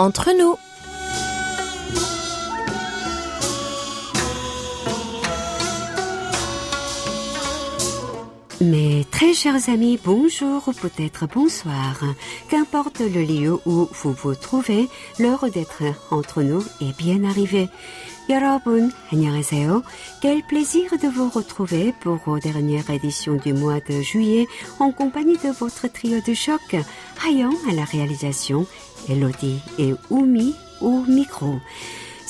entre nous. Mes très chers amis, bonjour ou peut-être bonsoir. Qu'importe le lieu où vous vous trouvez, l'heure d'être entre nous est bien arrivée. 여러분, 안녕하세요. Quel plaisir de vous retrouver pour la dernière édition du mois de juillet en compagnie de votre trio de choc, Hayan à la réalisation, Elodie et Oumi au micro.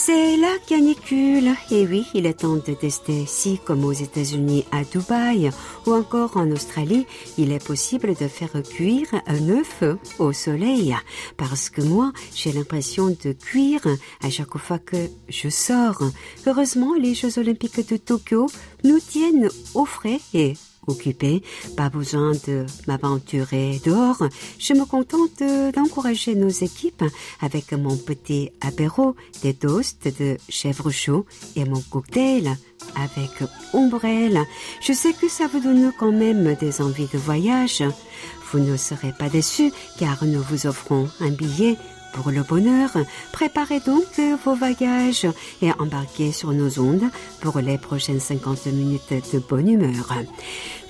C'est la canicule. Et oui, il est temps de tester si, comme aux États-Unis, à Dubaï ou encore en Australie, il est possible de faire cuire un œuf au soleil. Parce que moi, j'ai l'impression de cuire à chaque fois que je sors. Heureusement, les Jeux Olympiques de Tokyo nous tiennent au frais et occupée, pas besoin de m'aventurer dehors. Je me contente d'encourager nos équipes avec mon petit apéro, des toasts de chèvre chaud et mon cocktail avec ombrelle. Je sais que ça vous donne quand même des envies de voyage. Vous ne serez pas déçus car nous vous offrons un billet pour le bonheur, préparez donc vos bagages et embarquez sur nos ondes pour les prochaines 50 minutes de bonne humeur.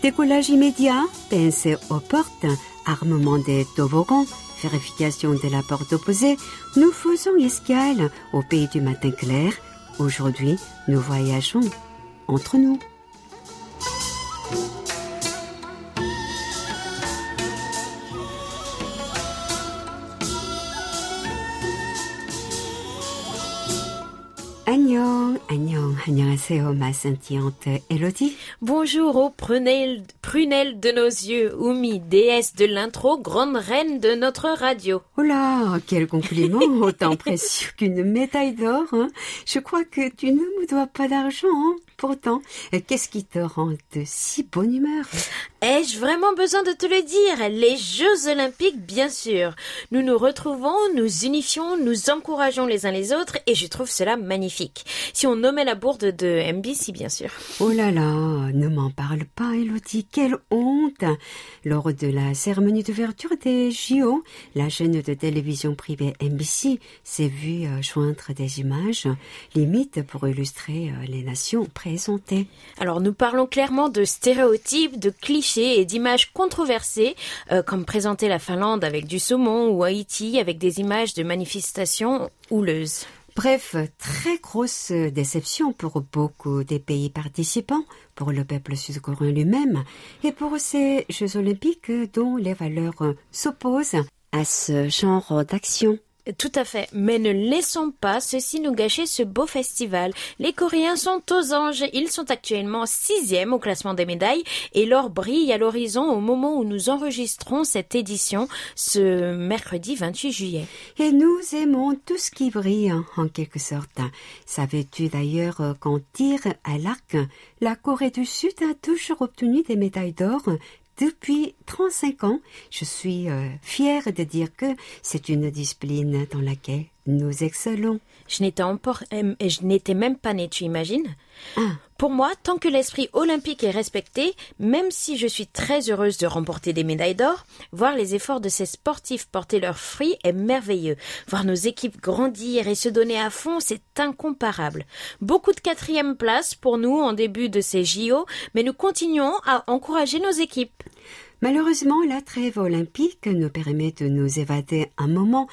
Décollage immédiat, pensez aux portes, armement des toboggans, vérification de la porte opposée, nous faisons escale au pays du matin clair. Aujourd'hui, nous voyageons entre nous. Agnon, Agnon, 안녕하세요, ma scintillante Elodie. Bonjour aux prunelles, prunelles de nos yeux, Oumi, déesse de l'intro, grande reine de notre radio. Oh là, quel compliment, autant précieux qu'une médaille d'or. Hein. Je crois que tu ne me dois pas d'argent. Hein. Pourtant, qu'est-ce qui te rend de si bonne humeur? Ai-je vraiment besoin de te le dire? Les Jeux Olympiques, bien sûr. Nous nous retrouvons, nous unifions, nous encourageons les uns les autres et je trouve cela magnifique. Si on nommait la bourde de MBC, bien sûr. Oh là là, ne m'en parle pas, Elodie, quelle honte Lors de la cérémonie d'ouverture des JO, la chaîne de télévision privée MBC s'est vue euh, joindre des images limites pour illustrer euh, les nations présentées. Alors nous parlons clairement de stéréotypes, de clichés et d'images controversées, euh, comme présenter la Finlande avec du saumon ou Haïti avec des images de manifestations houleuses. Bref, très grosse déception pour beaucoup des pays participants, pour le peuple sud-coréen lui-même et pour ces Jeux olympiques dont les valeurs s'opposent à ce genre d'action. Tout à fait, mais ne laissons pas ceci nous gâcher ce beau festival. Les Coréens sont aux anges, ils sont actuellement sixième au classement des médailles et l'or brille à l'horizon au moment où nous enregistrons cette édition ce mercredi 28 juillet. Et nous aimons tout ce qui brille en quelque sorte. Savais-tu d'ailleurs qu'en tir à l'arc, la Corée du Sud a toujours obtenu des médailles d'or depuis 35 ans, je suis euh, fière de dire que c'est une discipline dans laquelle nous excellons. Je n'étais, euh, je n'étais même pas née, tu imagines? Ah. Pour moi, tant que l'esprit olympique est respecté, même si je suis très heureuse de remporter des médailles d'or, voir les efforts de ces sportifs porter leurs fruits est merveilleux. Voir nos équipes grandir et se donner à fond, c'est incomparable. Beaucoup de quatrième place pour nous en début de ces JO, mais nous continuons à encourager nos équipes. Malheureusement, la trêve olympique nous permet de nous évader un moment,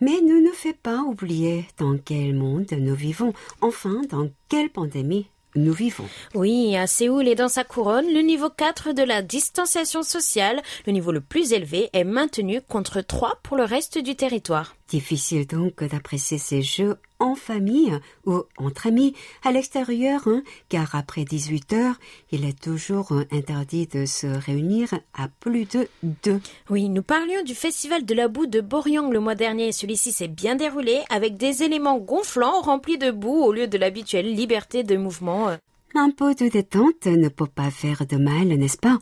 mais ne nous fait pas oublier dans quel monde nous vivons, enfin dans quelle pandémie nous vivons. Oui, à Séoul et dans sa couronne, le niveau 4 de la distanciation sociale, le niveau le plus élevé, est maintenu contre 3 pour le reste du territoire. Difficile donc d'apprécier ces jeux en famille ou entre amis à l'extérieur, hein, car après 18 heures, il est toujours interdit de se réunir à plus de deux. Oui, nous parlions du festival de la boue de Boryang le mois dernier. Celui-ci s'est bien déroulé avec des éléments gonflants remplis de boue au lieu de l'habituelle liberté de mouvement. Un peu de détente ne peut pas faire de mal, n'est-ce pas?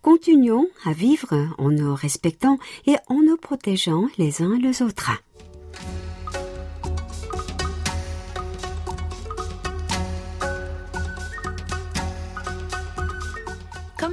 Continuons à vivre en nous respectant et en nous protégeant les uns les autres.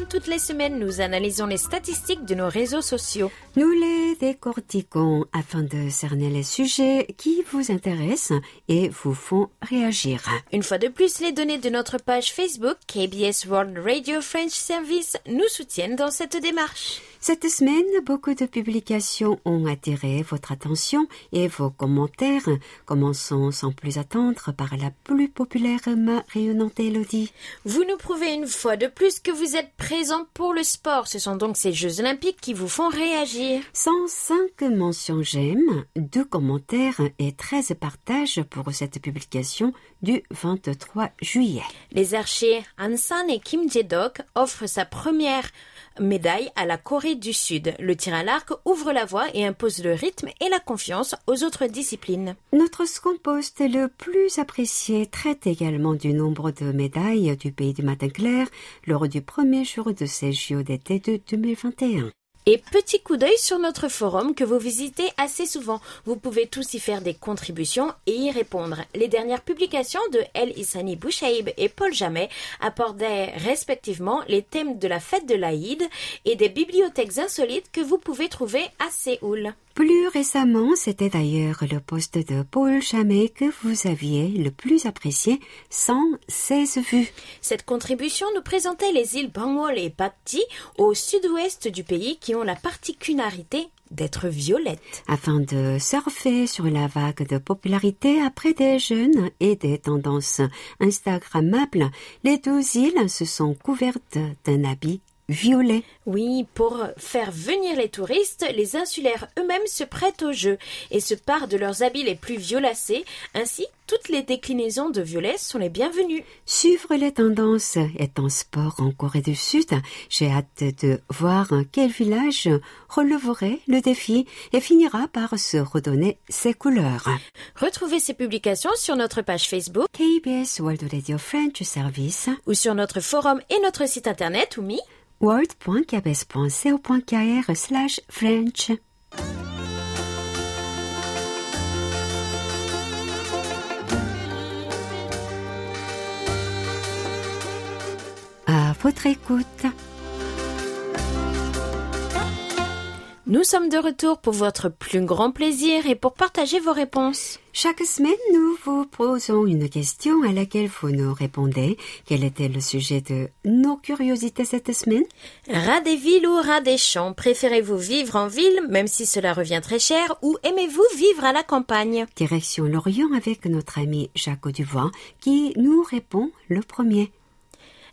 Toutes les semaines, nous analysons les statistiques de nos réseaux sociaux. Nous les décortiquons afin de cerner les sujets qui vous intéressent et vous font réagir. Une fois de plus, les données de notre page Facebook KBS World Radio French Service nous soutiennent dans cette démarche. Cette semaine, beaucoup de publications ont attiré votre attention et vos commentaires. Commençons sans plus attendre par la plus populaire marionnante Elodie. Vous nous prouvez une fois de plus que vous êtes présent pour le sport. Ce sont donc ces Jeux Olympiques qui vous font réagir. 105 mentions j'aime, 2 commentaires et 13 partages pour cette publication du 23 juillet. Les archers Hansan et Kim Jae-dok offrent sa première médaille à la Corée du Sud. Le tir à l'arc ouvre la voie et impose le rythme et la confiance aux autres disciplines. Notre scompost le plus apprécié traite également du nombre de médailles du pays du matin clair lors du premier jour de ces JO d'été de 2021. Et petit coup d'œil sur notre forum que vous visitez assez souvent. Vous pouvez tous y faire des contributions et y répondre. Les dernières publications de El Issani Bouchaïb et Paul Jamet apportaient respectivement les thèmes de la fête de l'Aïd et des bibliothèques insolites que vous pouvez trouver à Séoul. Plus récemment, c'était d'ailleurs le poste de Paul Chamet que vous aviez le plus apprécié, 116 vues. Cette contribution nous présentait les îles Bangwol et Pakti au sud-ouest du pays qui ont la particularité d'être violettes. Afin de surfer sur la vague de popularité après des jeunes et des tendances Instagrammables, les deux îles se sont couvertes d'un habit violet. Oui, pour faire venir les touristes, les insulaires eux-mêmes se prêtent au jeu et se parent de leurs habits les plus violacés. Ainsi, toutes les déclinaisons de violet sont les bienvenues. Suivre les tendances est un sport en Corée du Sud. J'ai hâte de voir quel village releverait le défi et finira par se redonner ses couleurs. Retrouvez ces publications sur notre page Facebook KBS World Radio French Service ou sur notre forum et notre site internet ou mi world.kbs.co.kr slash French. À votre écoute. Nous sommes de retour pour votre plus grand plaisir et pour partager vos réponses. Chaque semaine, nous vous posons une question à laquelle vous nous répondez. Quel était le sujet de nos curiosités cette semaine? Rat des villes ou rat des champs Préférez-vous vivre en ville, même si cela revient très cher, ou aimez-vous vivre à la campagne? Direction Lorient avec notre ami Jacques Duvois qui nous répond le premier.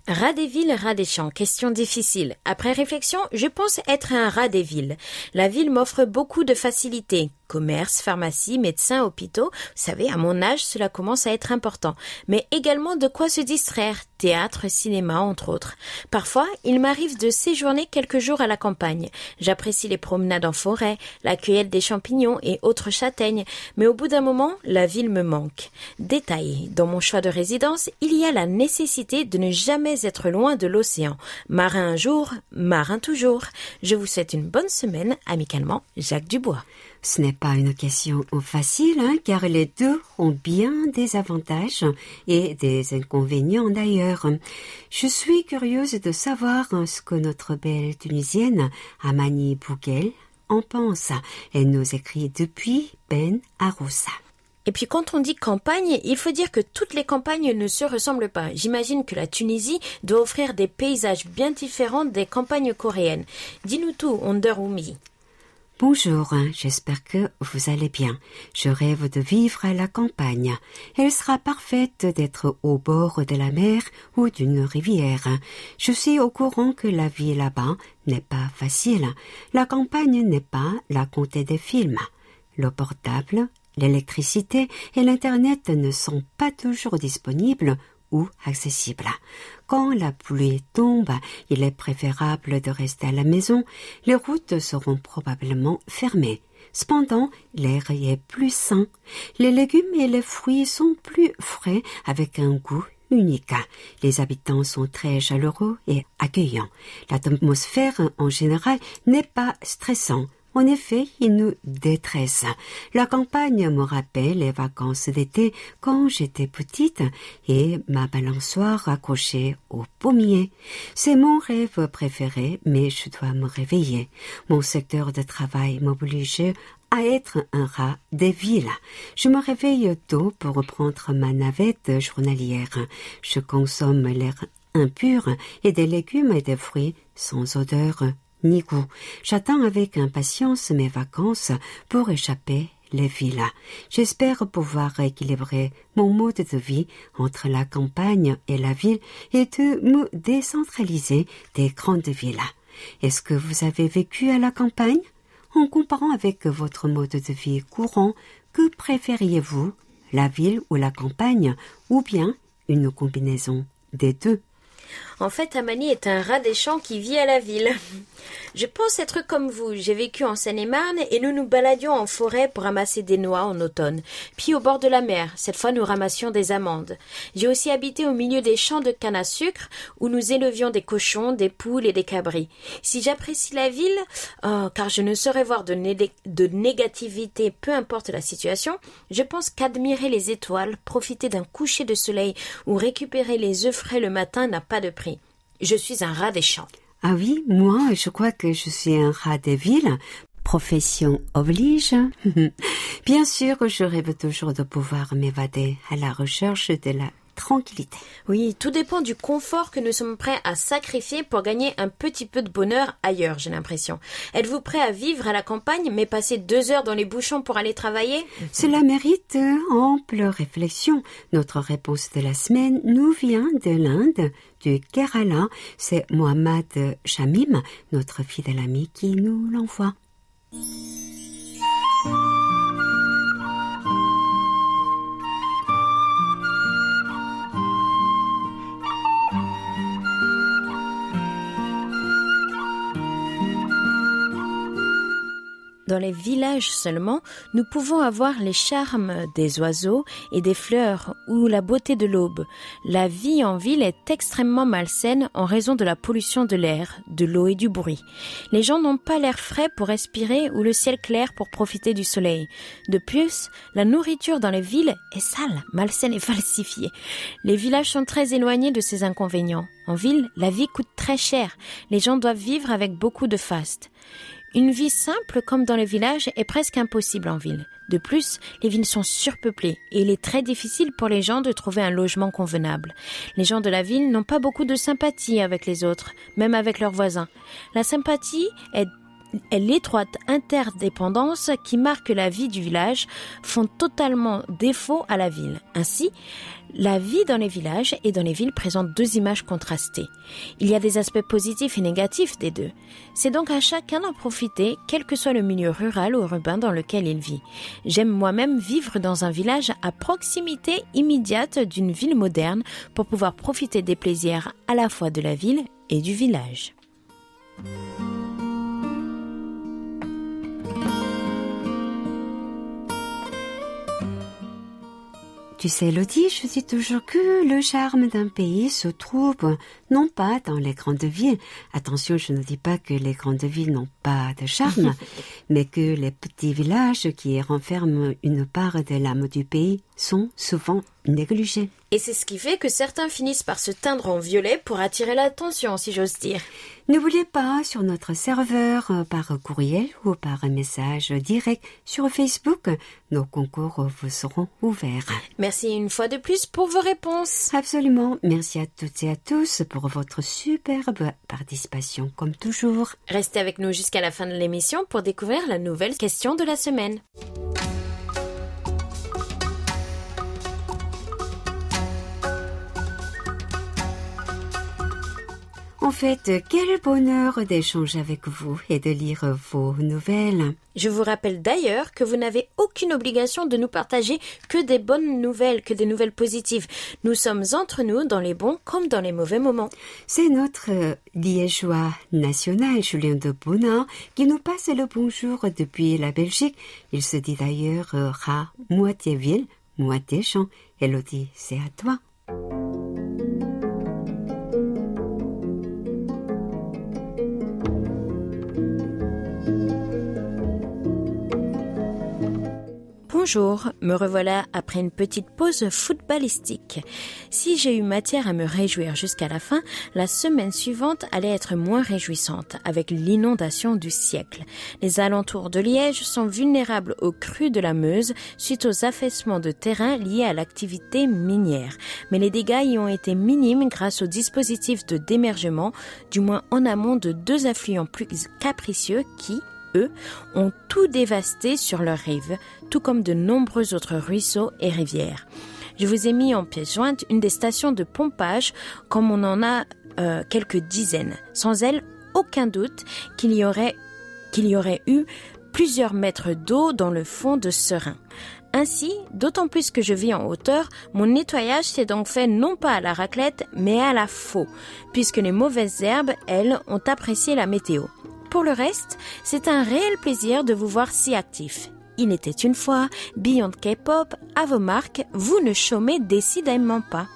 Rat des villes, rat des champs. Question difficile. Après réflexion, je pense être un rat des villes. La ville m'offre beaucoup de facilités. Commerce, pharmacie, médecins, hôpitaux. Vous savez, à mon âge, cela commence à être important. Mais également de quoi se distraire. Théâtre, cinéma, entre autres. Parfois, il m'arrive de séjourner quelques jours à la campagne. J'apprécie les promenades en forêt, la cueillette des champignons et autres châtaignes. Mais au bout d'un moment, la ville me manque. Détail. Dans mon choix de résidence, il y a la nécessité de ne jamais être loin de l'océan. Marin un jour, marin toujours. Je vous souhaite une bonne semaine. Amicalement, Jacques Dubois. Ce n'est pas une question facile, hein, car les deux ont bien des avantages et des inconvénients d'ailleurs. Je suis curieuse de savoir ce que notre belle Tunisienne, Amani Bouguel, en pense. Elle nous écrit depuis Ben Aroussa. Et puis quand on dit campagne, il faut dire que toutes les campagnes ne se ressemblent pas. J'imagine que la Tunisie doit offrir des paysages bien différents des campagnes coréennes. Dis-nous tout, Underumi. Bonjour, j'espère que vous allez bien. Je rêve de vivre à la campagne. Elle sera parfaite d'être au bord de la mer ou d'une rivière. Je suis au courant que la vie là-bas n'est pas facile. La campagne n'est pas la comté des films. Le portable, l'électricité et l'Internet ne sont pas toujours disponibles ou accessibles. Quand la pluie tombe, il est préférable de rester à la maison. Les routes seront probablement fermées. Cependant, l'air est plus sain. Les légumes et les fruits sont plus frais avec un goût unique. Les habitants sont très chaleureux et accueillants. L'atmosphère en général n'est pas stressante. En effet, il nous détresse. La campagne me rappelle les vacances d'été quand j'étais petite et ma balançoire accrochée au pommier. C'est mon rêve préféré, mais je dois me réveiller. Mon secteur de travail m'oblige à être un rat des villes. Je me réveille tôt pour reprendre ma navette journalière. Je consomme l'air impur et des légumes et des fruits sans odeur ni. J'attends avec impatience mes vacances pour échapper les villas. J'espère pouvoir équilibrer mon mode de vie entre la campagne et la ville et de me décentraliser des grandes villes. Est-ce que vous avez vécu à la campagne? En comparant avec votre mode de vie courant, que préfériez-vous, la ville ou la campagne, ou bien une combinaison des deux? En fait, Amani est un rat des champs qui vit à la ville. Je pense être comme vous. J'ai vécu en Seine-et-Marne et nous nous baladions en forêt pour ramasser des noix en automne. Puis au bord de la mer. Cette fois, nous ramassions des amandes. J'ai aussi habité au milieu des champs de canne à sucre où nous élevions des cochons, des poules et des cabris. Si j'apprécie la ville, oh, car je ne saurais voir de, de négativité peu importe la situation, je pense qu'admirer les étoiles, profiter d'un coucher de soleil ou récupérer les œufs frais le matin n'a pas prix. Je suis un rat des champs. Ah oui, moi, je crois que je suis un rat des villes. Profession oblige. Bien sûr, je rêve toujours de pouvoir m'évader à la recherche de la tranquillité. Oui, tout dépend du confort que nous sommes prêts à sacrifier pour gagner un petit peu de bonheur ailleurs, j'ai l'impression. Êtes-vous prêt à vivre à la campagne mais passer deux heures dans les bouchons pour aller travailler? Cela mérite ample réflexion. Notre réponse de la semaine nous vient de l'Inde, du Kerala. C'est Mohammad Shamim, notre fidèle ami, qui nous l'envoie. Dans les villages seulement, nous pouvons avoir les charmes des oiseaux et des fleurs ou la beauté de l'aube. La vie en ville est extrêmement malsaine en raison de la pollution de l'air, de l'eau et du bruit. Les gens n'ont pas l'air frais pour respirer ou le ciel clair pour profiter du soleil. De plus, la nourriture dans les villes est sale, malsaine et falsifiée. Les villages sont très éloignés de ces inconvénients. En ville, la vie coûte très cher. Les gens doivent vivre avec beaucoup de faste. Une vie simple comme dans les villages est presque impossible en ville. De plus, les villes sont surpeuplées et il est très difficile pour les gens de trouver un logement convenable. Les gens de la ville n'ont pas beaucoup de sympathie avec les autres, même avec leurs voisins. La sympathie est l'étroite interdépendance qui marque la vie du village font totalement défaut à la ville. Ainsi, la vie dans les villages et dans les villes présente deux images contrastées. Il y a des aspects positifs et négatifs des deux. C'est donc à chacun d'en profiter, quel que soit le milieu rural ou urbain dans lequel il vit. J'aime moi-même vivre dans un village à proximité immédiate d'une ville moderne pour pouvoir profiter des plaisirs à la fois de la ville et du village. Tu sais, Lottie, je dis toujours que le charme d'un pays se trouve non pas dans les grandes villes. Attention, je ne dis pas que les grandes villes n'ont pas de charme, mais que les petits villages qui renferment une part de l'âme du pays sont souvent négligés. Et c'est ce qui fait que certains finissent par se teindre en violet pour attirer l'attention, si j'ose dire. N'oubliez pas sur notre serveur euh, par courriel ou par message direct sur Facebook, nos concours vous seront ouverts. Merci une fois de plus pour vos réponses. Absolument. Merci à toutes et à tous pour votre superbe participation comme toujours. Restez avec nous jusqu'à la fin de l'émission pour découvrir la nouvelle question de la semaine. En fait, quel bonheur d'échanger avec vous et de lire vos nouvelles. Je vous rappelle d'ailleurs que vous n'avez aucune obligation de nous partager que des bonnes nouvelles, que des nouvelles positives. Nous sommes entre nous dans les bons comme dans les mauvais moments. C'est notre liégeois national, Julien de Bonnard, qui nous passe le bonjour depuis la Belgique. Il se dit d'ailleurs rat moitié ville, moitié champ. Elodie, c'est à toi. Bonjour, me revoilà après une petite pause footballistique. Si j'ai eu matière à me réjouir jusqu'à la fin, la semaine suivante allait être moins réjouissante avec l'inondation du siècle. Les alentours de Liège sont vulnérables aux crues de la Meuse suite aux affaissements de terrain liés à l'activité minière. Mais les dégâts y ont été minimes grâce au dispositif de démergement, du moins en amont de deux affluents plus capricieux qui, eux, ont tout dévasté sur leurs rives, tout comme de nombreux autres ruisseaux et rivières. Je vous ai mis en pièce jointe une des stations de pompage, comme on en a euh, quelques dizaines. Sans elle, aucun doute qu'il y aurait qu'il y aurait eu plusieurs mètres d'eau dans le fond de ce. Ainsi, d'autant plus que je vis en hauteur, mon nettoyage s'est donc fait non pas à la raclette, mais à la faux, puisque les mauvaises herbes, elles, ont apprécié la météo. Pour le reste, c'est un réel plaisir de vous voir si actif. Il était une fois, Beyond K-pop, à vos marques, vous ne chômez décidément pas.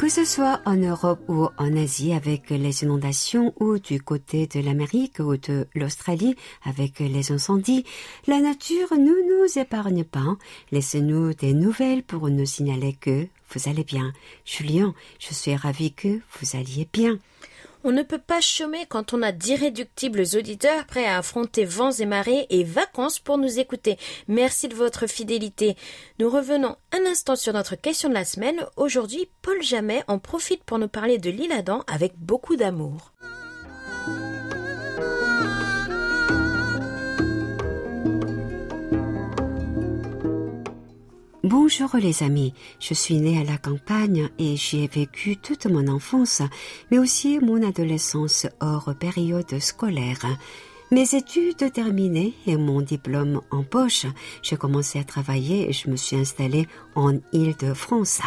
Que ce soit en Europe ou en Asie avec les inondations ou du côté de l'Amérique ou de l'Australie avec les incendies, la nature ne nous épargne pas. Laissez-nous des nouvelles pour nous signaler que vous allez bien. Julien, je suis ravi que vous alliez bien. On ne peut pas chômer quand on a d'irréductibles auditeurs prêts à affronter vents et marées et vacances pour nous écouter. Merci de votre fidélité. Nous revenons un instant sur notre question de la semaine. Aujourd'hui, Paul Jamais en profite pour nous parler de l'île Adam avec beaucoup d'amour. Bonjour les amis, je suis née à la campagne et j'y ai vécu toute mon enfance, mais aussi mon adolescence hors période scolaire. Mes études terminées et mon diplôme en poche, j'ai commencé à travailler et je me suis installée en Île-de-France,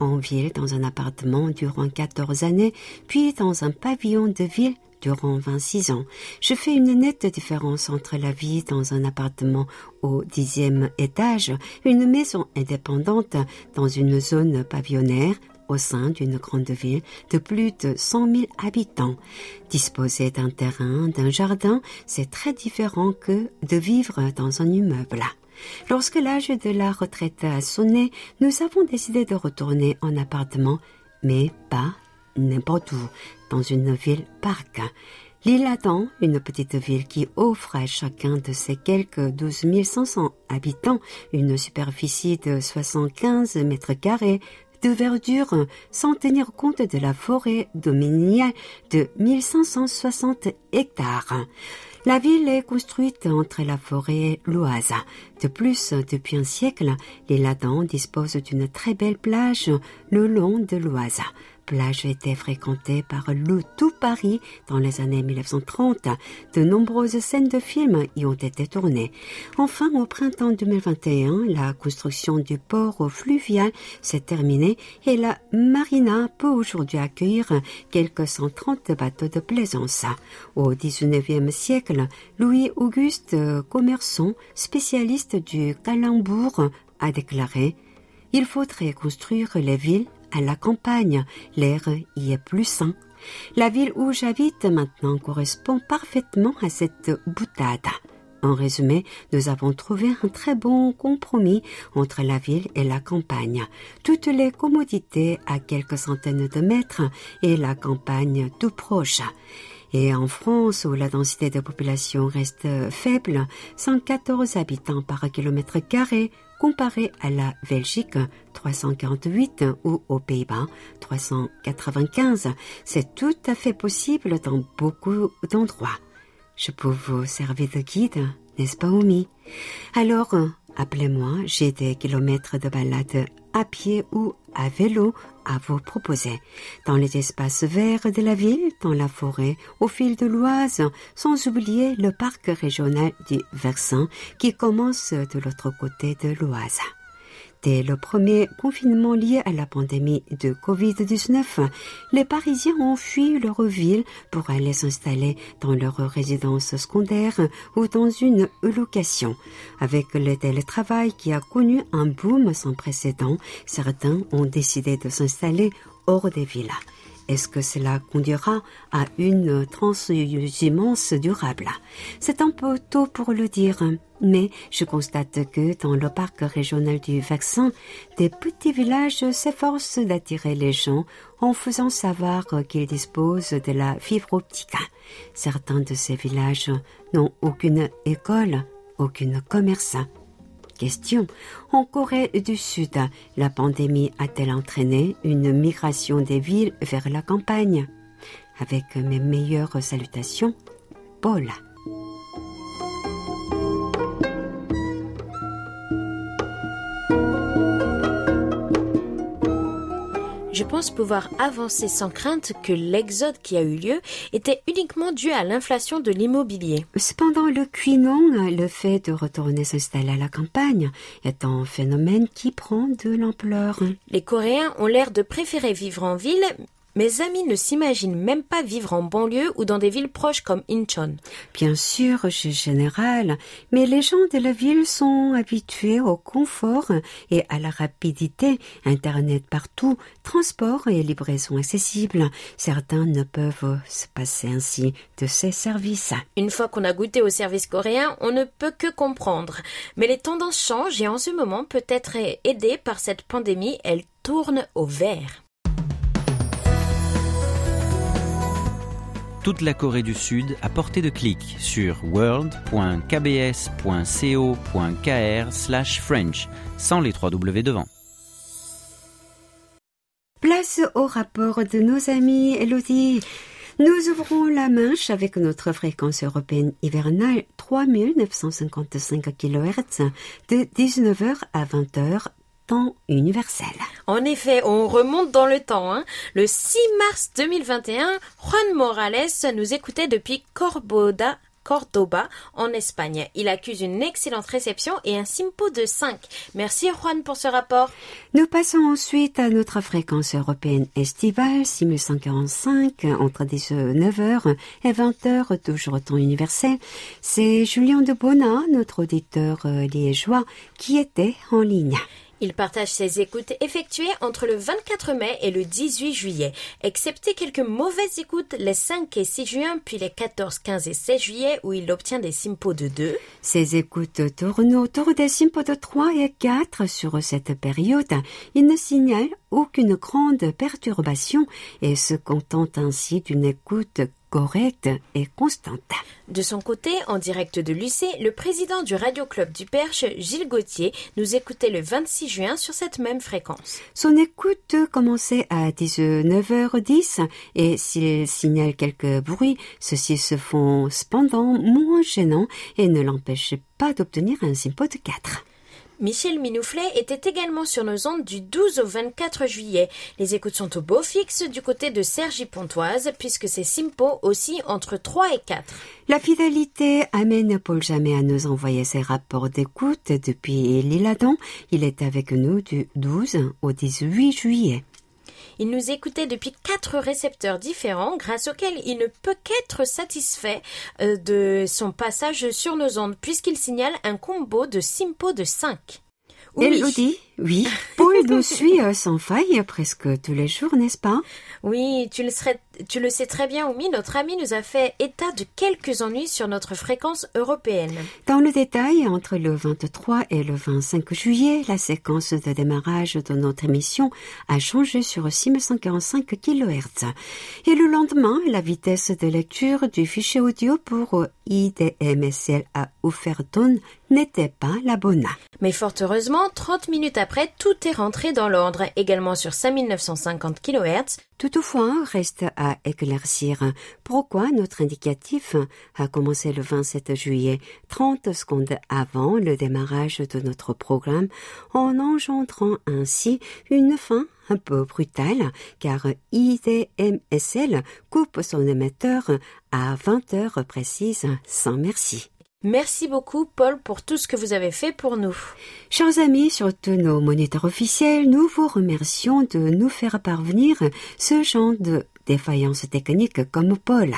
en ville dans un appartement durant 14 années, puis dans un pavillon de ville durant 26 ans. Je fais une nette différence entre la vie dans un appartement au dixième étage, une maison indépendante dans une zone pavillonnaire au sein d'une grande ville de plus de 100 000 habitants. Disposer d'un terrain, d'un jardin, c'est très différent que de vivre dans un immeuble. Lorsque l'âge de la retraite a sonné, nous avons décidé de retourner en appartement, mais pas n'importe où, dans une ville-parc. L'île Adam, une petite ville qui offre à chacun de ses quelques 12 500 habitants une superficie de 75 mètres carrés de verdure sans tenir compte de la forêt dominiale de 1560 hectares. La ville est construite entre la forêt et l'Oise. De plus, depuis un siècle, l'île Adam dispose d'une très belle plage le long de l'Oise plage était fréquentée par le tout Paris dans les années 1930. De nombreuses scènes de films y ont été tournées. Enfin, au printemps 2021, la construction du port fluvial s'est terminée et la marina peut aujourd'hui accueillir quelques 130 bateaux de plaisance. Au XIXe siècle, Louis-Auguste Commerçon, spécialiste du calembour, a déclaré il faudrait construire les villes à la campagne, l'air y est plus sain. La ville où j'habite maintenant correspond parfaitement à cette boutade. En résumé, nous avons trouvé un très bon compromis entre la ville et la campagne. Toutes les commodités à quelques centaines de mètres et la campagne tout proche. Et en France, où la densité de population reste faible, 114 habitants par kilomètre carré, comparé à la Belgique 348 ou aux Pays-Bas 395. C'est tout à fait possible dans beaucoup d'endroits. Je peux vous servir de guide, n'est-ce pas, Omi Alors, appelez-moi, j'ai des kilomètres de balade à pied ou à vélo à vous proposer. Dans les espaces verts de la ville, dans la forêt, au fil de l'Oise, sans oublier le parc régional du Versin qui commence de l'autre côté de l'Oise. Dès le premier confinement lié à la pandémie de Covid-19, les Parisiens ont fui leur ville pour aller s'installer dans leur résidence secondaire ou dans une location. Avec le télétravail qui a connu un boom sans précédent, certains ont décidé de s'installer hors des villes. Est-ce que cela conduira à une transhumance durable? C'est un peu tôt pour le dire, mais je constate que dans le parc régional du vaccin, des petits villages s'efforcent d'attirer les gens en faisant savoir qu'ils disposent de la fibre optique. Certains de ces villages n'ont aucune école, aucun commerce. Question. En Corée du Sud, la pandémie a-t-elle entraîné une migration des villes vers la campagne? Avec mes meilleures salutations, Paul. Je pense pouvoir avancer sans crainte que l'exode qui a eu lieu était uniquement dû à l'inflation de l'immobilier. Cependant, le Quinon, le fait de retourner s'installer à la campagne, est un phénomène qui prend de l'ampleur. Les Coréens ont l'air de préférer vivre en ville, mes amis ne s'imaginent même pas vivre en banlieue ou dans des villes proches comme Incheon. Bien sûr, c'est général, mais les gens de la ville sont habitués au confort et à la rapidité. Internet partout, transport et livraison accessibles. Certains ne peuvent se passer ainsi de ces services. Une fois qu'on a goûté aux services coréens, on ne peut que comprendre. Mais les tendances changent et en ce moment, peut-être aidée par cette pandémie, elle tourne au vert. Toute la Corée du Sud à portée de clic sur world.kbs.co.kr/french sans les trois W devant. Place au rapport de nos amis Elodie. Nous ouvrons la manche avec notre fréquence européenne hivernale 3955 kHz de 19h à 20h universel. En effet, on remonte dans le temps. Hein. Le 6 mars 2021, Juan Morales nous écoutait depuis Corboda, Cordoba, en Espagne. Il accuse une excellente réception et un simpo de 5. Merci Juan pour ce rapport. Nous passons ensuite à notre fréquence européenne estivale 6145 entre 19h et 20h, toujours temps universel. C'est Julien de Bona, notre auditeur euh, liégeois, qui était en ligne. Il partage ses écoutes effectuées entre le 24 mai et le 18 juillet, excepté quelques mauvaises écoutes les 5 et 6 juin, puis les 14, 15 et 16 juillet où il obtient des simpos de 2. Ses écoutes tournent autour des simpos de 3 et 4 sur cette période. Il ne signale aucune grande perturbation et se contente ainsi d'une écoute correcte et constante. De son côté, en direct de l'UC, le président du Radio Club du Perche, Gilles Gauthier, nous écoutait le 26 juin sur cette même fréquence. Son écoute commençait à 19h10 et s'il signale quelques bruits, ceux-ci se font cependant moins gênants et ne l'empêchent pas d'obtenir un simpo de 4. Michel Minouflet était également sur nos ondes du 12 au 24 juillet. Les écoutes sont au beau fixe du côté de Sergi Pontoise, puisque c'est Simpo aussi entre 3 et 4. La fidélité amène Paul Jamais à nous envoyer ses rapports d'écoute depuis l'Île-Adam. Il est avec nous du 12 au 18 juillet. Il nous écoutait depuis quatre récepteurs différents grâce auxquels il ne peut qu'être satisfait euh, de son passage sur nos ondes puisqu'il signale un combo de Simpo de 5. Oui. Oui, Paul nous suit euh, sans faille presque tous les jours, n'est-ce pas? Oui, tu le, serais, tu le sais très bien, Oumi, notre ami nous a fait état de quelques ennuis sur notre fréquence européenne. Dans le détail, entre le 23 et le 25 juillet, la séquence de démarrage de notre émission a changé sur 645 kHz. Et le lendemain, la vitesse de lecture du fichier audio pour IDMSL à Ouferton n'était pas la bonne. Mais fort heureusement, 30 minutes après, tout est rentré dans l'ordre, également sur 5950 kHz. Toutefois, reste à éclaircir pourquoi notre indicatif a commencé le 27 juillet, 30 secondes avant le démarrage de notre programme, en engendrant ainsi une fin un peu brutale, car IDMSL coupe son émetteur à 20 heures précises sans merci. Merci beaucoup, Paul, pour tout ce que vous avez fait pour nous. Chers amis, surtout nos moniteurs officiels, nous vous remercions de nous faire parvenir ce genre de défaillance technique comme Paul.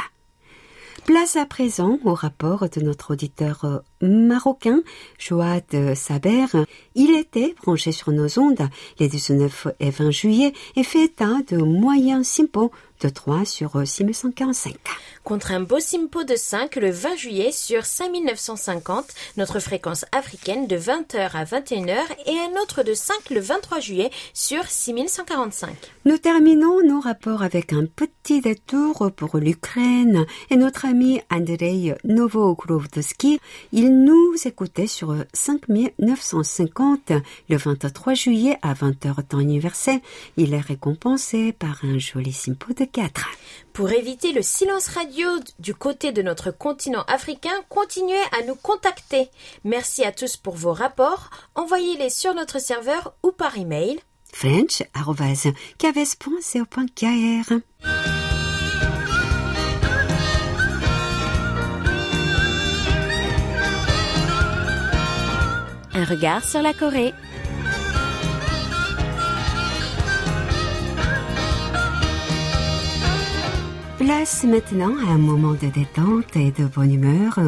Place à présent au rapport de notre auditeur euh, marocain, Joad Saber. Il était branché sur nos ondes les 19 et 20 juillet et fait état de moyens simples de 3 sur 6145. Contre un beau simpo de 5 le 20 juillet sur 5950, notre fréquence africaine de 20h à 21h et un autre de 5 le 23 juillet sur 6145. Nous terminons nos rapports avec un petit détour pour l'Ukraine et notre ami Andrei Novogrodski. Il nous écoutait sur 5950 le 23 juillet à 20h temps universel. Il est récompensé par un joli simpo de 4. Pour éviter le silence radio du côté de notre continent africain, continuez à nous contacter. Merci à tous pour vos rapports. Envoyez-les sur notre serveur ou par email french.caves.co.kr. Un regard sur la Corée. Place maintenant à un moment de détente et de bonne humeur,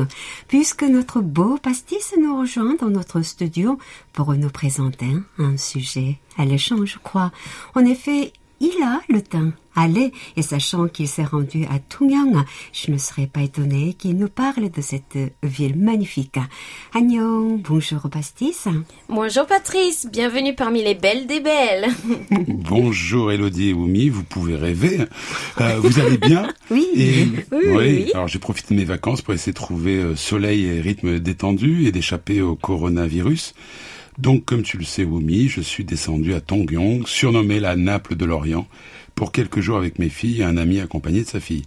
puisque notre beau pastis nous rejoint dans notre studio pour nous présenter un sujet alléchant, je crois. En effet, il a le temps aller et sachant qu'il s'est rendu à Tungyang, je ne serais pas étonnée qu'il nous parle de cette ville magnifique. Agnon, bonjour Pastis. Bonjour Patrice, bienvenue parmi les belles des belles. bonjour Elodie et Oumi, vous pouvez rêver. Euh, vous allez bien oui. Et, oui, oui, Alors j'ai profité de mes vacances pour essayer de trouver euh, soleil et rythme détendu et d'échapper au coronavirus. Donc, comme tu le sais, Wumi, je suis descendu à Tongyong, surnommé la Naples de l'Orient, pour quelques jours avec mes filles et un ami accompagné de sa fille.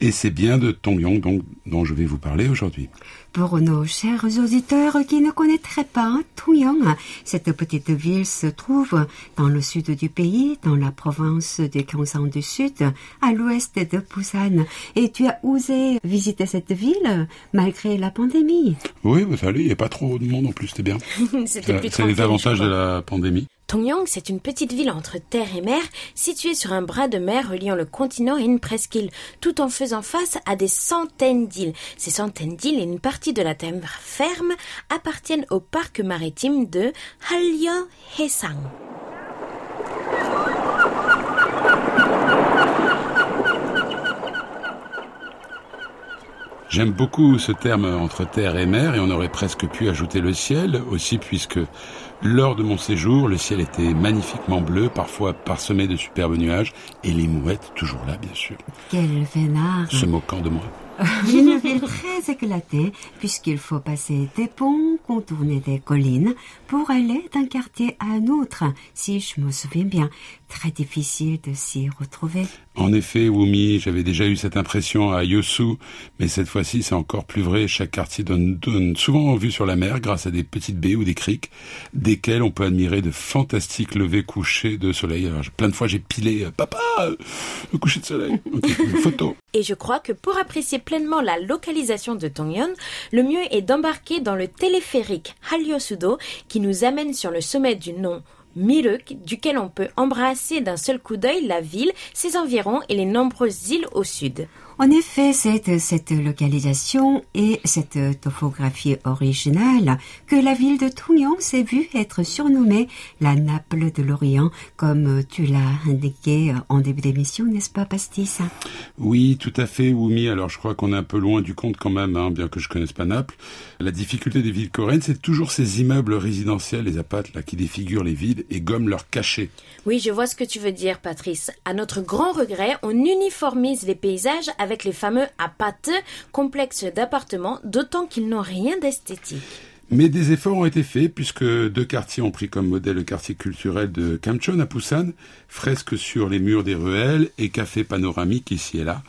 Et c'est bien de Tongyong donc, dont je vais vous parler aujourd'hui. Pour nos chers auditeurs qui ne connaîtraient pas Tongyong, cette petite ville se trouve dans le sud du pays, dans la province de Gyeongsang du Sud, à l'ouest de Busan. Et tu as osé visiter cette ville malgré la pandémie? Oui, ça allait, il n'y a pas trop de monde en plus, c'était bien. C'était C'est les avantages de la pandémie. Tongyang, c'est une petite ville entre terre et mer, située sur un bras de mer reliant le continent et une presqu'île, tout en faisant face à des centaines d'îles. Ces centaines d'îles et une partie de la terre ferme appartiennent au parc maritime de Hallyo J'aime beaucoup ce terme entre terre et mer et on aurait presque pu ajouter le ciel aussi puisque lors de mon séjour, le ciel était magnifiquement bleu, parfois parsemé de superbes nuages et les mouettes toujours là bien sûr. Quel vénard Se moquant de moi. Une ville très éclatée, puisqu'il faut passer des ponts, contourner des collines, pour aller d'un quartier à un autre, si je me souviens bien. Très difficile de s'y retrouver. En effet, Wumi, j'avais déjà eu cette impression à Yosu, mais cette fois-ci c'est encore plus vrai. Chaque quartier donne, donne souvent en vue sur la mer grâce à des petites baies ou des criques, desquelles on peut admirer de fantastiques levées couchées de soleil. Alors, plein de fois j'ai pilé, euh, papa, le coucher de soleil. Okay, une photo. Et je crois que pour apprécier pleinement la localisation de Tongyang, le mieux est d'embarquer dans le téléphérique Hallyo-Sudo qui nous amène sur le sommet du nom Miruk, duquel on peut embrasser d'un seul coup d'œil la ville, ses environs et les nombreuses îles au sud. En effet, c'est cette localisation et cette topographie originale que la ville de Tongyang s'est vue être surnommée la Naples de l'Orient, comme tu l'as indiqué en début d'émission, n'est-ce pas, Pastis? Oui, tout à fait, Wumi. Alors, je crois qu'on est un peu loin du compte quand même, hein, bien que je connaisse pas Naples. La difficulté des villes coréennes, c'est toujours ces immeubles résidentiels, les apates, là, qui défigurent les villes et gomment leurs cachets. Oui, je vois ce que tu veux dire, Patrice. À notre grand regret, on uniformise les paysages avec les fameux apates, complexes d'appartements, d'autant qu'ils n'ont rien d'esthétique. Mais des efforts ont été faits puisque deux quartiers ont pris comme modèle le quartier culturel de Kamchon à Busan, fresques sur les murs des ruelles et café panoramique ici et là.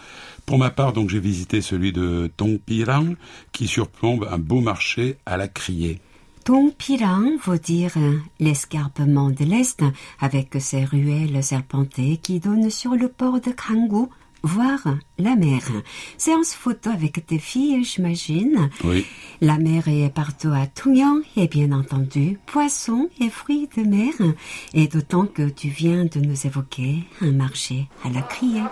Pour ma part, donc, j'ai visité celui de Tongpirang qui surplombe un beau marché à la criée. Tongpirang veut dire l'escarpement de l'Est, avec ses ruelles serpentées qui donnent sur le port de Kanggu, voir la mer. Séance photo avec tes filles, j'imagine. Oui. La mer est partout à Tongyang et bien entendu poissons et fruits de mer. Et d'autant que tu viens de nous évoquer un marché à la criée.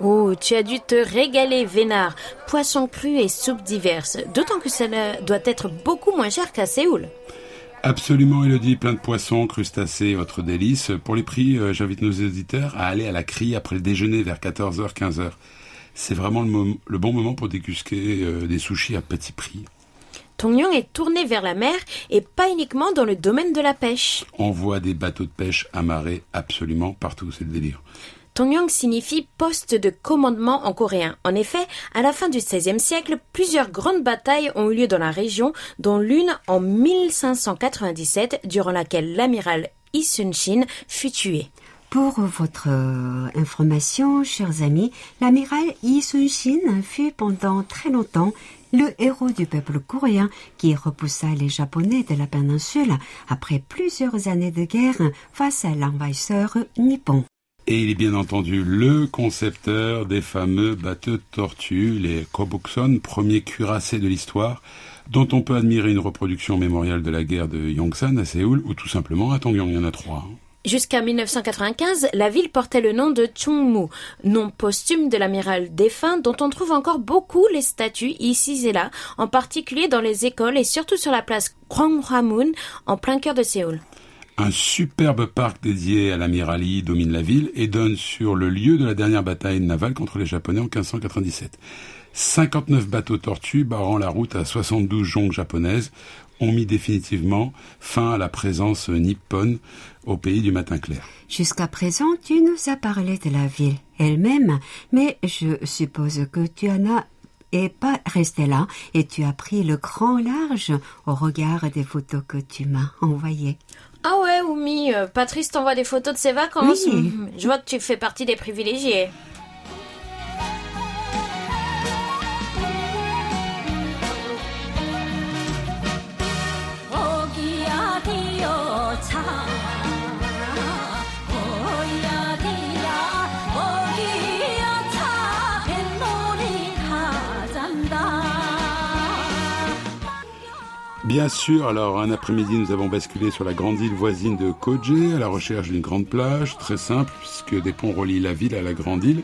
Oh, tu as dû te régaler, Vénard. Poissons crus et soupes diverses. D'autant que cela doit être beaucoup moins cher qu'à Séoul. Absolument, Elodie, plein de poissons, crustacés, votre délice. Pour les prix, euh, j'invite nos auditeurs à aller à la CRI après le déjeuner vers 14h, 15h. C'est vraiment le, le, bon moment pour déguster euh, des sushis à petit prix. Tongyang est tourné vers la mer et pas uniquement dans le domaine de la pêche. On voit des bateaux de pêche amarrés absolument partout, c'est le délire. Tongyang signifie poste de commandement en coréen. En effet, à la fin du XVIe siècle, plusieurs grandes batailles ont eu lieu dans la région, dont l'une en 1597, durant laquelle l'amiral Yi Sun-shin fut tué. Pour votre euh, information, chers amis, l'amiral Yi Sun-shin fut pendant très longtemps le héros du peuple coréen qui repoussa les Japonais de la péninsule après plusieurs années de guerre face à l'envahisseur nippon. Et il est bien entendu le concepteur des fameux bateaux de tortue, les Kobukson, premiers cuirassés de l'histoire, dont on peut admirer une reproduction mémoriale de la guerre de Yongsan à Séoul, ou tout simplement à Tongyang, il y en a trois. Jusqu'à 1995, la ville portait le nom de Chungmu, nom posthume de l'amiral défunt dont on trouve encore beaucoup les statues ici et là, en particulier dans les écoles et surtout sur la place Gwanghwamun, en plein cœur de Séoul. Un superbe parc dédié à l'amiral Yi domine la ville et donne sur le lieu de la dernière bataille navale contre les Japonais en 1597. 59 bateaux tortues barrant la route à 72 jonques japonaises ont mis définitivement fin à la présence nippone au pays du matin clair. Jusqu'à présent, tu nous as parlé de la ville elle-même, mais je suppose que tu en as et pas resté là et tu as pris le grand large au regard des photos que tu m'as envoyées. Ah ouais, Oumi, euh, Patrice t'envoie des photos de ses vacances. Oui. Je vois que tu fais partie des privilégiés. Bien sûr, alors un après-midi, nous avons basculé sur la grande île voisine de Koje à la recherche d'une grande plage, très simple puisque des ponts relient la ville à la grande île,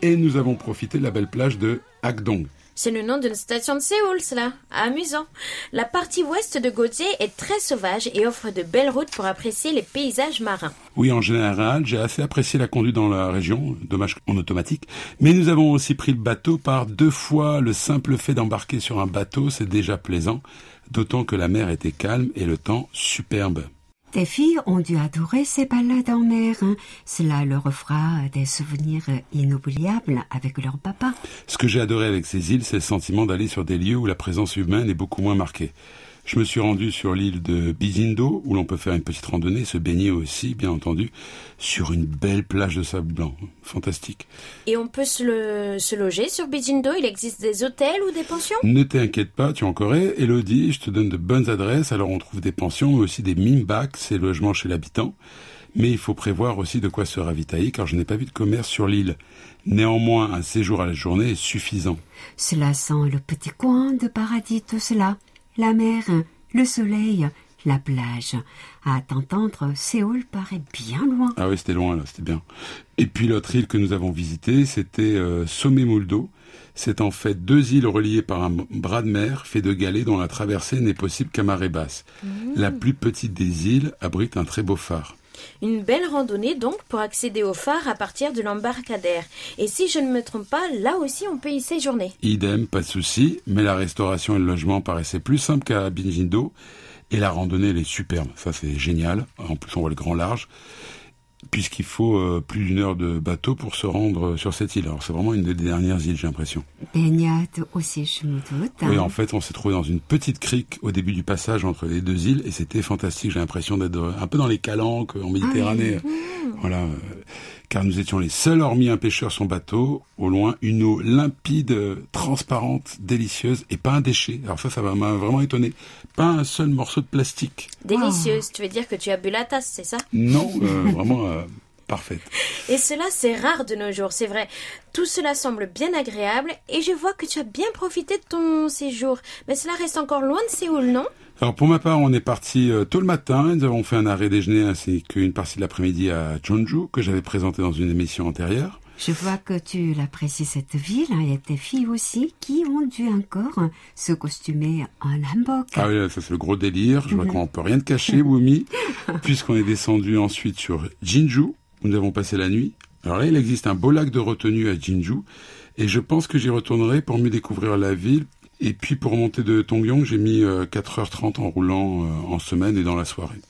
et nous avons profité de la belle plage de Hakdong. C'est le nom d'une station de Séoul, cela. Amusant. La partie ouest de Gautier est très sauvage et offre de belles routes pour apprécier les paysages marins. Oui, en général, j'ai assez apprécié la conduite dans la région, dommage en automatique. Mais nous avons aussi pris le bateau par deux fois. Le simple fait d'embarquer sur un bateau, c'est déjà plaisant, d'autant que la mer était calme et le temps superbe. Tes filles ont dû adorer ces balades en mer. hein. Cela leur fera des souvenirs inoubliables avec leur papa. Ce que j'ai adoré avec ces îles, c'est le sentiment d'aller sur des lieux où la présence humaine est beaucoup moins marquée. Je me suis rendu sur l'île de Bizindo, où l'on peut faire une petite randonnée, se baigner aussi, bien entendu, sur une belle plage de sable blanc. Fantastique. Et on peut se, le- se loger sur Bijindo. Il existe des hôtels ou des pensions? Ne t'inquiète pas, tu en Corée. Elodie, je te donne de bonnes adresses. Alors on trouve des pensions, mais aussi des mimbak, ces logements chez l'habitant. Mais il faut prévoir aussi de quoi se ravitailler, car je n'ai pas vu de commerce sur l'île. Néanmoins, un séjour à la journée est suffisant. Cela sent le petit coin de paradis tout cela. La mer, le soleil, la plage. À t'entendre, Séoul paraît bien loin. Ah oui, c'était loin là, c'était bien. Et puis l'autre île que nous avons visitée, c'était euh, Somemuldo. C'est en fait deux îles reliées par un bras de mer fait de galets dont la traversée n'est possible qu'à marée basse. La plus petite des îles abrite un très beau phare. Une belle randonnée donc pour accéder au phare à partir de l'embarcadère. Et si je ne me trompe pas, là aussi on peut y séjourner. Idem, pas de souci, mais la restauration et le logement paraissaient plus simples qu'à Binjindo. Et la randonnée, elle est superbe. Ça, c'est génial. En plus, on voit le grand large. Puisqu'il faut euh, plus d'une heure de bateau pour se rendre sur cette île. Alors, c'est vraiment une des dernières îles, j'ai l'impression. Baignade aussi, je me doute. Oui, en fait, on s'est trouvé dans une petite crique au début du passage entre les deux îles et c'était fantastique. J'ai l'impression d'être un peu dans les calanques en Méditerranée. Voilà. Car nous étions les seuls, hormis un pêcheur son bateau, au loin, une eau limpide, transparente, délicieuse et pas un déchet. Alors ça, ça m'a m'a vraiment étonné. Pas un seul morceau de plastique. Délicieuse. Tu veux dire que tu as bu la tasse, c'est ça? Non, euh, vraiment euh, parfaite. Et cela, c'est rare de nos jours, c'est vrai. Tout cela semble bien agréable et je vois que tu as bien profité de ton séjour. Mais cela reste encore loin de Séoul, non? Alors pour ma part, on est parti euh, tôt le matin. Nous avons fait un arrêt déjeuner ainsi qu'une partie de l'après-midi à Jeonju que j'avais présenté dans une émission antérieure. Je vois que tu l'apprécies cette ville hein, et tes filles aussi qui ont dû encore se costumer en hanbok. Ah oui, ça c'est le gros délire. Je vois qu'on peut rien te cacher, Wumi, puisqu'on est descendu ensuite sur Jinju, où nous avons passé la nuit. Alors là, il existe un beau lac de retenue à Jinju, et je pense que j'y retournerai pour mieux découvrir la ville. Et puis pour monter de Tongyong, j'ai mis euh, 4h30 en roulant euh, en semaine et dans la soirée.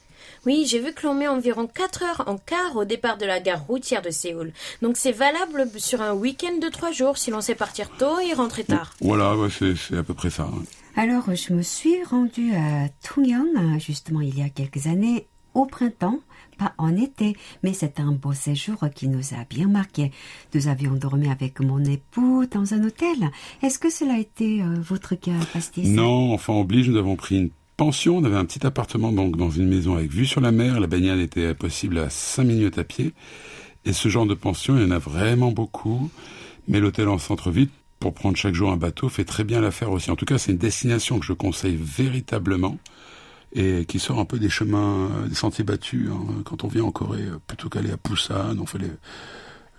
Oui, j'ai vu que l'on met environ 4 heures en quart au départ de la gare routière de Séoul. Donc c'est valable sur un week-end de 3 jours si l'on sait partir tôt et rentrer tard. Voilà, ouais, c'est à peu près ça. Alors, je me suis rendue à Tungyang, justement, il y a quelques années, au printemps, pas en été, mais c'est un beau séjour qui nous a bien marqué. Nous avions dormi avec mon époux dans un hôtel. Est-ce que cela a été euh, votre cas, Pastis? Non, enfin oblige, nous avons pris une pension. On avait un petit appartement donc dans une maison avec vue sur la mer. La baignade était possible à 5 minutes à pied. Et ce genre de pension, il y en a vraiment beaucoup. Mais l'hôtel en centre-ville, pour prendre chaque jour un bateau, fait très bien l'affaire aussi. En tout cas, c'est une destination que je conseille véritablement et qui sort un peu des chemins, euh, des sentiers battus. hein. Quand on vient en Corée, euh, plutôt qu'aller à Busan, on fait les-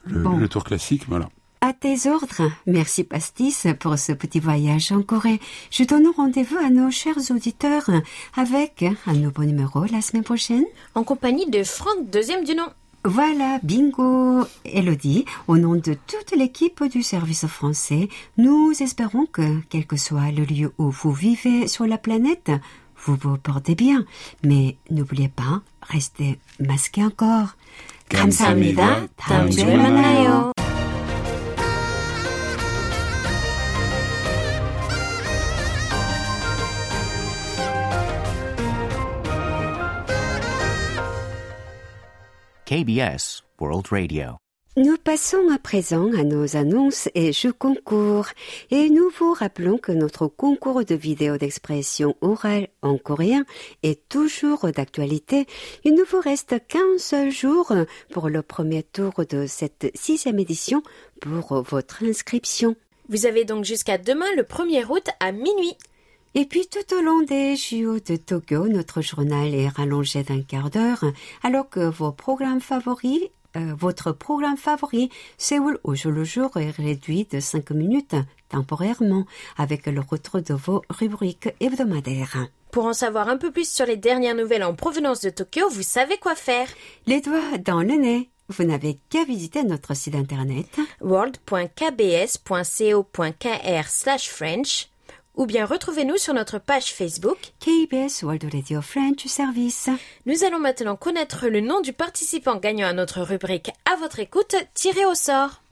le, Bon. le tour classique. Voilà. À tes ordres. Merci Pastis pour ce petit voyage en Corée. Je donne rendez-vous à nos chers auditeurs avec un nouveau numéro la semaine prochaine. En compagnie de Franck, deuxième du nom. Voilà, bingo Elodie, au nom de toute l'équipe du service français, nous espérons que, quel que soit le lieu où vous vivez sur la planète, vous vous portez bien. Mais n'oubliez pas, restez masqués encore. 감사합니다. 다음 주에 만나요. KBS World Radio. Nous passons à présent à nos annonces et jeux concours. Et nous vous rappelons que notre concours de vidéos d'expression orale en coréen est toujours d'actualité. Il ne vous reste qu'un seul jour pour le premier tour de cette sixième édition pour votre inscription. Vous avez donc jusqu'à demain le 1er août à minuit. Et puis tout au long des JO de Tokyo, notre journal est rallongé d'un quart d'heure, alors que vos programmes favoris, euh, votre programme favori, Séoul au jour le jour, est réduit de 5 minutes temporairement, avec le retour de vos rubriques hebdomadaires. Pour en savoir un peu plus sur les dernières nouvelles en provenance de Tokyo, vous savez quoi faire. Les doigts dans le nez. Vous n'avez qu'à visiter notre site internet. world.kbs.co.kr slash French ou bien retrouvez-nous sur notre page Facebook. KBS World Radio French Service. Nous allons maintenant connaître le nom du participant gagnant à notre rubrique À votre écoute, tiré au sort.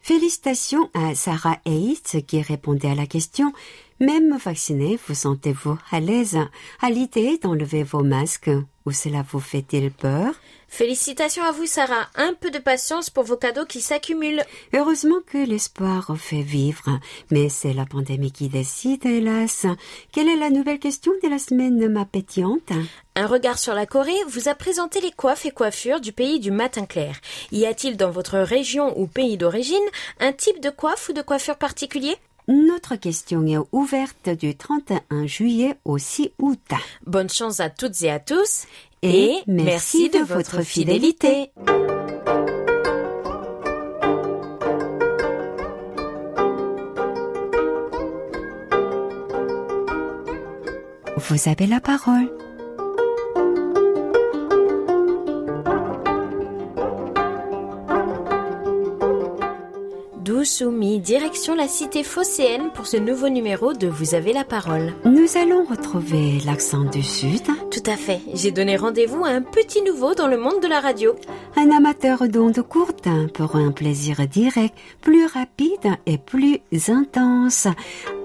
Félicitations à Sarah Hayes qui répondait à la question Même vacciné, vous sentez-vous à l'aise? À l'idée d'enlever vos masques ou cela vous fait-il peur? Félicitations à vous Sarah, un peu de patience pour vos cadeaux qui s'accumulent. Heureusement que l'espoir fait vivre, mais c'est la pandémie qui décide, hélas. Quelle est la nouvelle question de la semaine, ma pétillante? Un regard sur la Corée vous a présenté les coiffes et coiffures du pays du matin clair. Y a-t-il dans votre région ou pays d'origine un type de coiffe ou de coiffure particulier? Notre question est ouverte du 31 juillet au 6 août. Bonne chance à toutes et à tous Et merci de votre fidélité. Vous avez la parole. Dousoumi, direction la cité phocéenne pour ce nouveau numéro de Vous avez la parole. Nous allons retrouver l'accent du Sud. Tout à fait, j'ai donné rendez-vous à un petit nouveau dans le monde de la radio. Un amateur d'ondes courtes pour un plaisir direct, plus rapide et plus intense.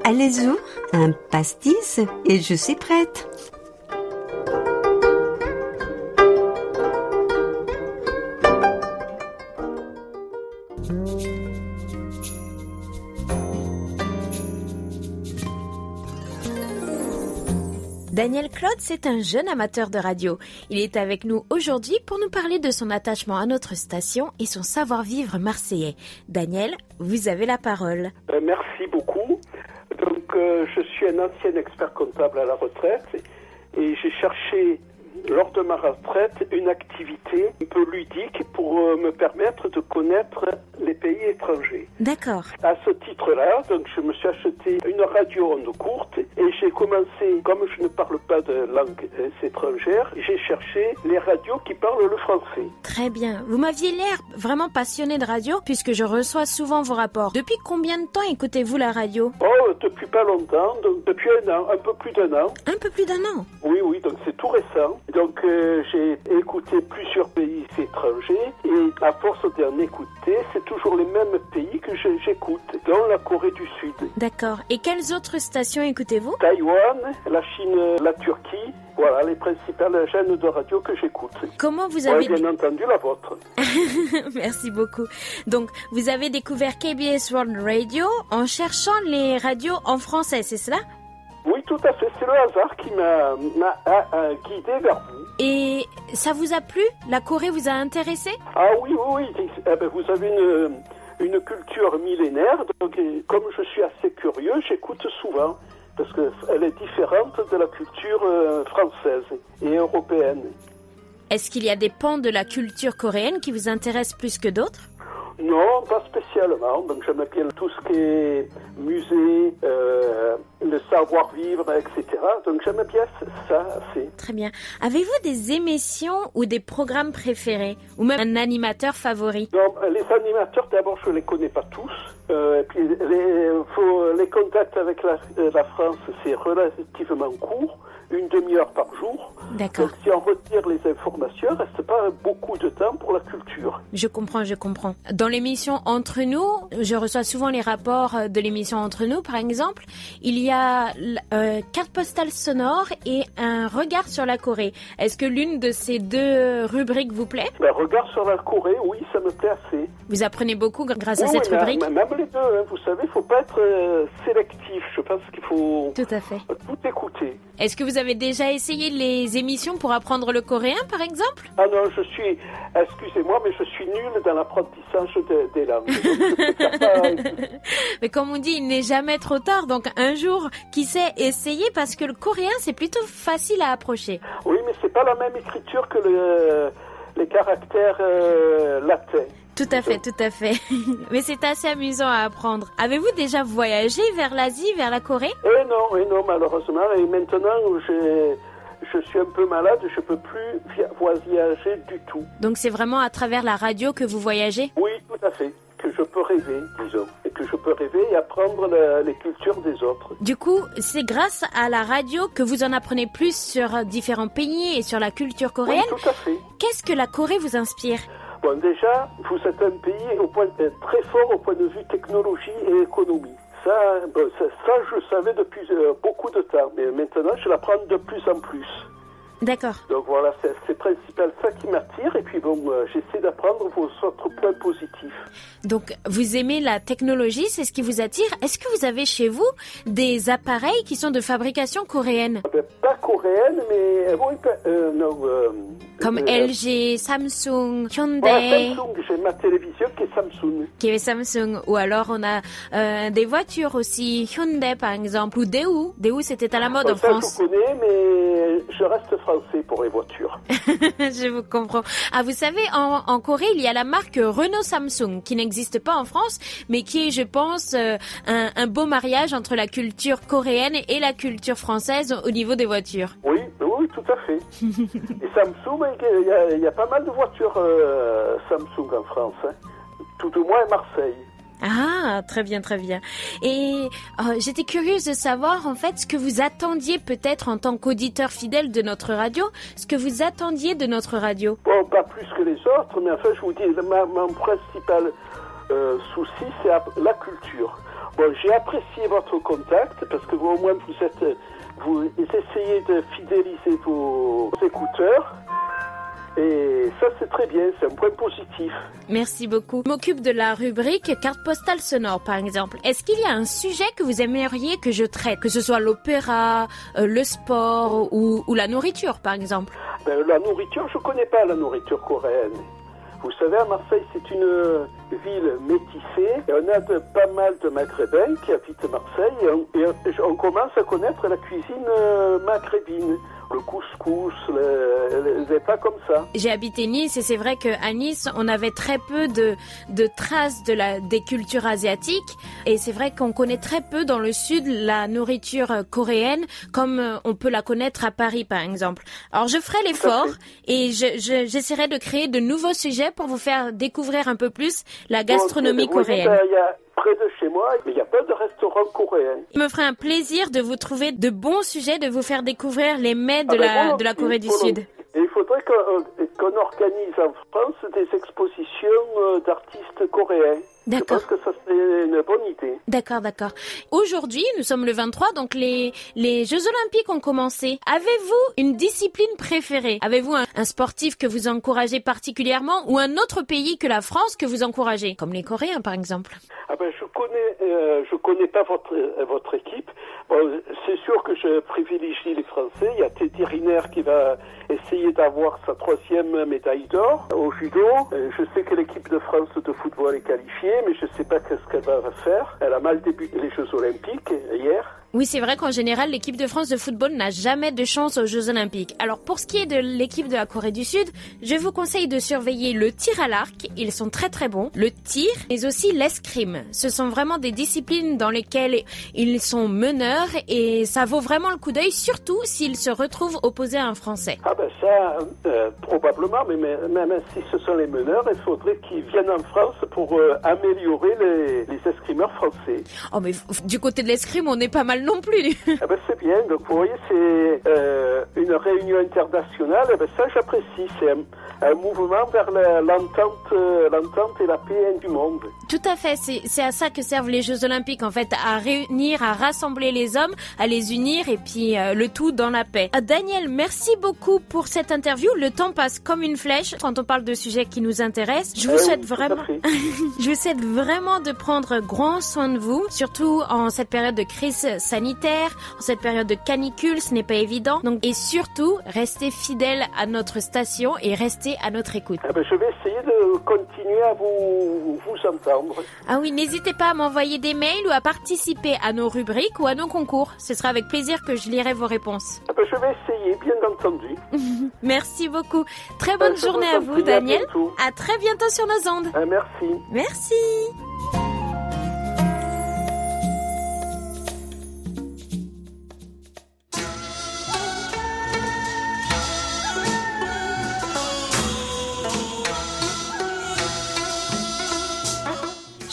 Allez-y, un pastis et je suis prête. Daniel Claude, c'est un jeune amateur de radio. Il est avec nous aujourd'hui pour nous parler de son attachement à notre station et son savoir-vivre marseillais. Daniel, vous avez la parole. Euh, merci beaucoup. Donc, euh, je suis un ancien expert comptable à la retraite et j'ai cherché lors de ma retraite une activité un peu ludique pour euh, me permettre de connaître les pays étrangers. D'accord. À ce titre-là, donc je me suis acheté une radio onde courte et j'ai commencé, comme je ne parle pas de langue euh, étrangère, j'ai cherché les radios qui parlent le français. Très bien. Vous m'aviez l'air vraiment passionné de radio puisque je reçois souvent vos rapports. Depuis combien de temps écoutez-vous la radio? Oh, depuis pas longtemps, donc depuis un an, un peu plus d'un an. Un peu plus d'un an? Oui, oui, donc c'est tout récent. Donc euh, j'ai écouté plusieurs pays étrangers et à force d'en écouter, c'est toujours les mêmes pays que j'écoute, dont la Corée du Sud, D'accord. Et quelles autres stations écoutez-vous? Taïwan, la Chine, la Turquie. Voilà les principales chaînes de radio que j'écoute. Comment vous Ouais, avez... bien entendu la vôtre. Merci beaucoup. Donc, vous avez découvert KBS World Radio en cherchant les radios en français, c'est cela? Oui, tout à fait. C'est le hasard qui m'a guidé vers vous. Et ça vous a plu? La Corée vous a intéressé? Ah oui, oui, oui. Eh ben, vous avez une, une culture millénaire. Donc, comme je suis assez curieux, j'écoute souvent. Parce qu'elle est différente de la culture euh, française et européenne. Est-ce qu'il y a des pans de la culture coréenne qui vous intéressent plus que d'autres? Non, pas spécialement. Donc j'aime bien tout ce qui est musée, euh, le savoir-vivre, etc. Donc j'aime bien ça assez. Très bien. Avez-vous des émissions ou des programmes préférés? Ou même un animateur favori? Donc, les animateurs, d'abord, je les connais pas tous. Euh, et puis, les, faut, les contacts avec la, la France, c'est relativement court, une demi-heure par jour. D'accord. Donc, si on retire les informations, il reste pas beaucoup de temps pour la culture. Je comprends, je comprends. Dans l'émission Entre nous, je reçois souvent les rapports euh, de l'émission Entre nous, par exemple. Il y a euh, carte postale sonore et un regard sur la Corée. Est-ce que l'une de ces deux rubriques vous plaît? Ben, regard sur la Corée, oui, ça me plaît assez. Vous apprenez beaucoup gr- grâce à cette oui, rubrique? même les deux, hein, vous savez, il faut pas être euh, sélectif. Je pense qu'il faut Tout à fait. tout écouter. Est-ce que vous avez déjà essayé les émissions pour apprendre le coréen, par exemple? Ah non, je suis, excusez-moi, mais je suis nul dans l'apprentissage de- des langues. Mais comme on dit, il n'est jamais trop tard. Donc un jour, qui sait, essayer? Parce que le coréen, c'est plutôt facile à approcher. Oui, mais c'est pas la même écriture que le- les caractères euh, latins. Tout à fait, tout à fait. Mais c'est assez amusant à apprendre. Avez-vous déjà voyagé vers l'Asie, vers la Corée? Et non, et non, malheureusement. Et maintenant, je suis un peu malade, je peux plus voyager du tout. Donc c'est vraiment à travers la radio que vous voyagez? Oui, tout à fait. Que je peux rêver, disons. Et que je peux rêver et apprendre la- les cultures des autres. Du coup, c'est grâce à la radio que vous en apprenez plus sur différents pays et sur la culture Oui, coréenne? tout à fait. Qu'est-ce que la Corée vous inspire? Bon, déjà, vous êtes un pays très fort au point de vue technologie et économie. Ça, bon, ça, je savais depuis euh, beaucoup de temps, mais maintenant, je l'apprends de plus en plus. D'accord. Donc voilà, c'est principal ça qui m'attire. Et puis bon, euh, j'essaie d'apprendre vos autres points positifs. Donc vous aimez la technologie, c'est ce qui vous attire. Est-ce que vous avez chez vous des appareils qui sont de fabrication coréenne Ah ben, pas coréenne, mais euh, oui, pas- euh, non. euh, Comme euh, LG, Samsung, Hyundai, Samsung, j'ai ma télévision qui est Samsung. qui est Samsung. Ou alors on a euh, des voitures aussi, Hyundai par exemple, ou Daewoo. Daewoo c'était à la mode Bon, en ça, France. je connais, mais je reste français pour les voitures. je vous comprends. Ah, vous savez, en, en Corée, il y a la marque Renault Samsung qui n'existe pas en France, mais qui est, je pense, euh, un, un beau mariage entre la culture coréenne et la culture française au niveau des voitures. Oui, oui, tout à fait. Et Samsung, il y a, il y a pas mal de voitures euh, Samsung en France. hein. Tout au moins à Marseille. Ah, très bien, très bien. Et euh, j'étais curieuse de savoir en fait ce que vous attendiez peut-être en tant qu'auditeur fidèle de notre radio, ce que vous attendiez de notre radio. Bon, pas plus que les autres, mais enfin, je vous dis, mon principal euh, souci, c'est la culture. Bon, j'ai apprécié votre contact parce que vous, au moins, vous êtes, vous essayez de fidéliser vos écouteurs. Et ça, c'est très bien, c'est un point positif. Merci beaucoup. Je m'occupe de la rubrique carte postale sonore, par exemple. Est-ce qu'il y a un sujet que vous aimeriez que je traite, que ce soit l'opéra, euh, le sport ou, ou la nourriture, par exemple? Ben, la nourriture, je connais pas la nourriture coréenne. Vous savez, à Marseille, c'est une ville métissée et on a de, pas mal de maghrébins qui habitent Marseille et on, et on- on commence à connaître la cuisine euh, maghrébine. Le couscous, les, les pas comme ça. J'ai habité Nice et c'est vrai qu'à Nice, on avait très peu de, de traces de la, des cultures asiatiques. Et c'est vrai qu'on connaît très peu dans le sud la nourriture coréenne comme euh, on peut la connaître à Paris, par exemple. Alors je ferai l'effort et j'essaierai je, de créer de nouveaux sujets pour vous faire découvrir un peu plus la gastronomie coréenne. Près de chez moi, il n'y a pas de restaurant coréen. Il me ferait un plaisir de vous trouver de bons sujets, de vous faire découvrir les mets de, ah ben, la, de la Corée du Sud. Et il faudrait euh, qu'on organise en France des expositions euh, d'artistes coréens. D'accord. Je pense que ça serait une bonne idée. D'accord, d'accord. Aujourd'hui, nous sommes le 23, donc les, les Jeux Olympiques ont commencé. Avez-vous une discipline préférée? Avez-vous un, sportif que vous encouragez particulièrement ou un autre pays que la France que vous encouragez? Comme les Coréens, par exemple. Ah ben, je connais, euh, je connais pas votre, euh, votre équipe. Bon, c'est sûr que je privilégie les Français. Il y a Teddy Riner qui va essayer d'avoir sa troisième médaille d'or au judo. Euh, je sais que l'équipe de France de football est qualifiée mais je ne sais pas ce qu'elle va faire. Elle a mal débuté les Jeux Olympiques hier. Oui, c'est vrai qu'en général, l'équipe de France de football n'a jamais de chance aux Jeux Olympiques. Alors pour ce qui est de l'équipe de la Corée du Sud, je vous conseille de surveiller le tir à l'arc, ils sont très très bons, le tir, mais aussi l'escrime. Ce sont vraiment des disciplines dans lesquelles ils sont meneurs et ça vaut vraiment le coup d'œil, surtout s'ils se retrouvent opposés à un Français. Ah ben ça, euh, probablement, mais même si ce sont les meneurs, il faudrait qu'ils viennent en France pour euh, améliorer les, les escrimeurs français. Oh mais du côté de l'escrime, on est pas mal non plus. Ah ben c'est bien. Donc vous voyez, c'est euh, une réunion internationale. Eh ben ça, j'apprécie. C'est un, mouvement vers l'entente, euh, l'entente et la paix du monde. Tout à fait. C'est à ça que servent les Jeux Olympiques, en fait, à réunir, à rassembler les hommes, à les unir et puis euh, le tout dans la paix. Daniel, merci beaucoup pour cette interview. Le temps passe comme une flèche quand on parle de sujets qui nous intéressent. Je vous souhaite vraiment, je vous souhaite vraiment de prendre grand soin de vous, surtout en cette période de crise sanitaire, en cette période de canicule, ce n'est pas évident. Donc, et surtout, restez fidèles à notre station et restez à notre écoute. Eh ben, je vais essayer de continuer à vous, vous entendre. Ah oui, n'hésitez pas à m'envoyer des mails ou à participer à nos rubriques ou à nos concours. Ce sera avec plaisir que je lirai vos réponses. Eh ben, je vais essayer, bien entendu. merci beaucoup. Très bonne journée à vous, Daniel. À, à, très bientôt sur nos ondes. Eh, merci. Merci.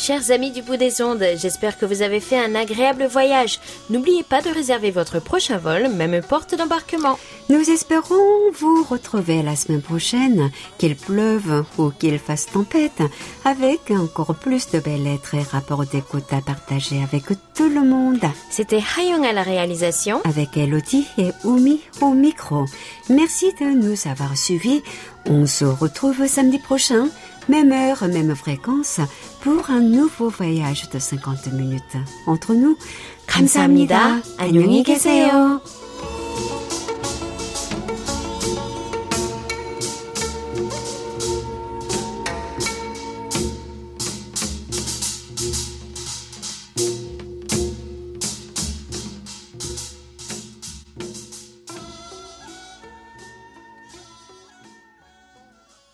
Chers amis du bout des ondes, j'espère que vous avez fait un agréable voyage. N'oubliez pas de réserver votre prochain vol, même porte d'embarquement. Nous espérons vous retrouver la semaine prochaine, qu'il pleuve ou qu'il fasse tempête, avec encore plus de belles lettres et rapports d'écoute à partager avec tout le monde. C'était Hayong à la réalisation. Avec Elodie et Oumi au micro. Merci de nous avoir suivis. On se retrouve samedi prochain même heure, même fréquence, pour un nouveau voyage de 50 minutes. Entre nous, 감사합니다. 안녕히 계세요.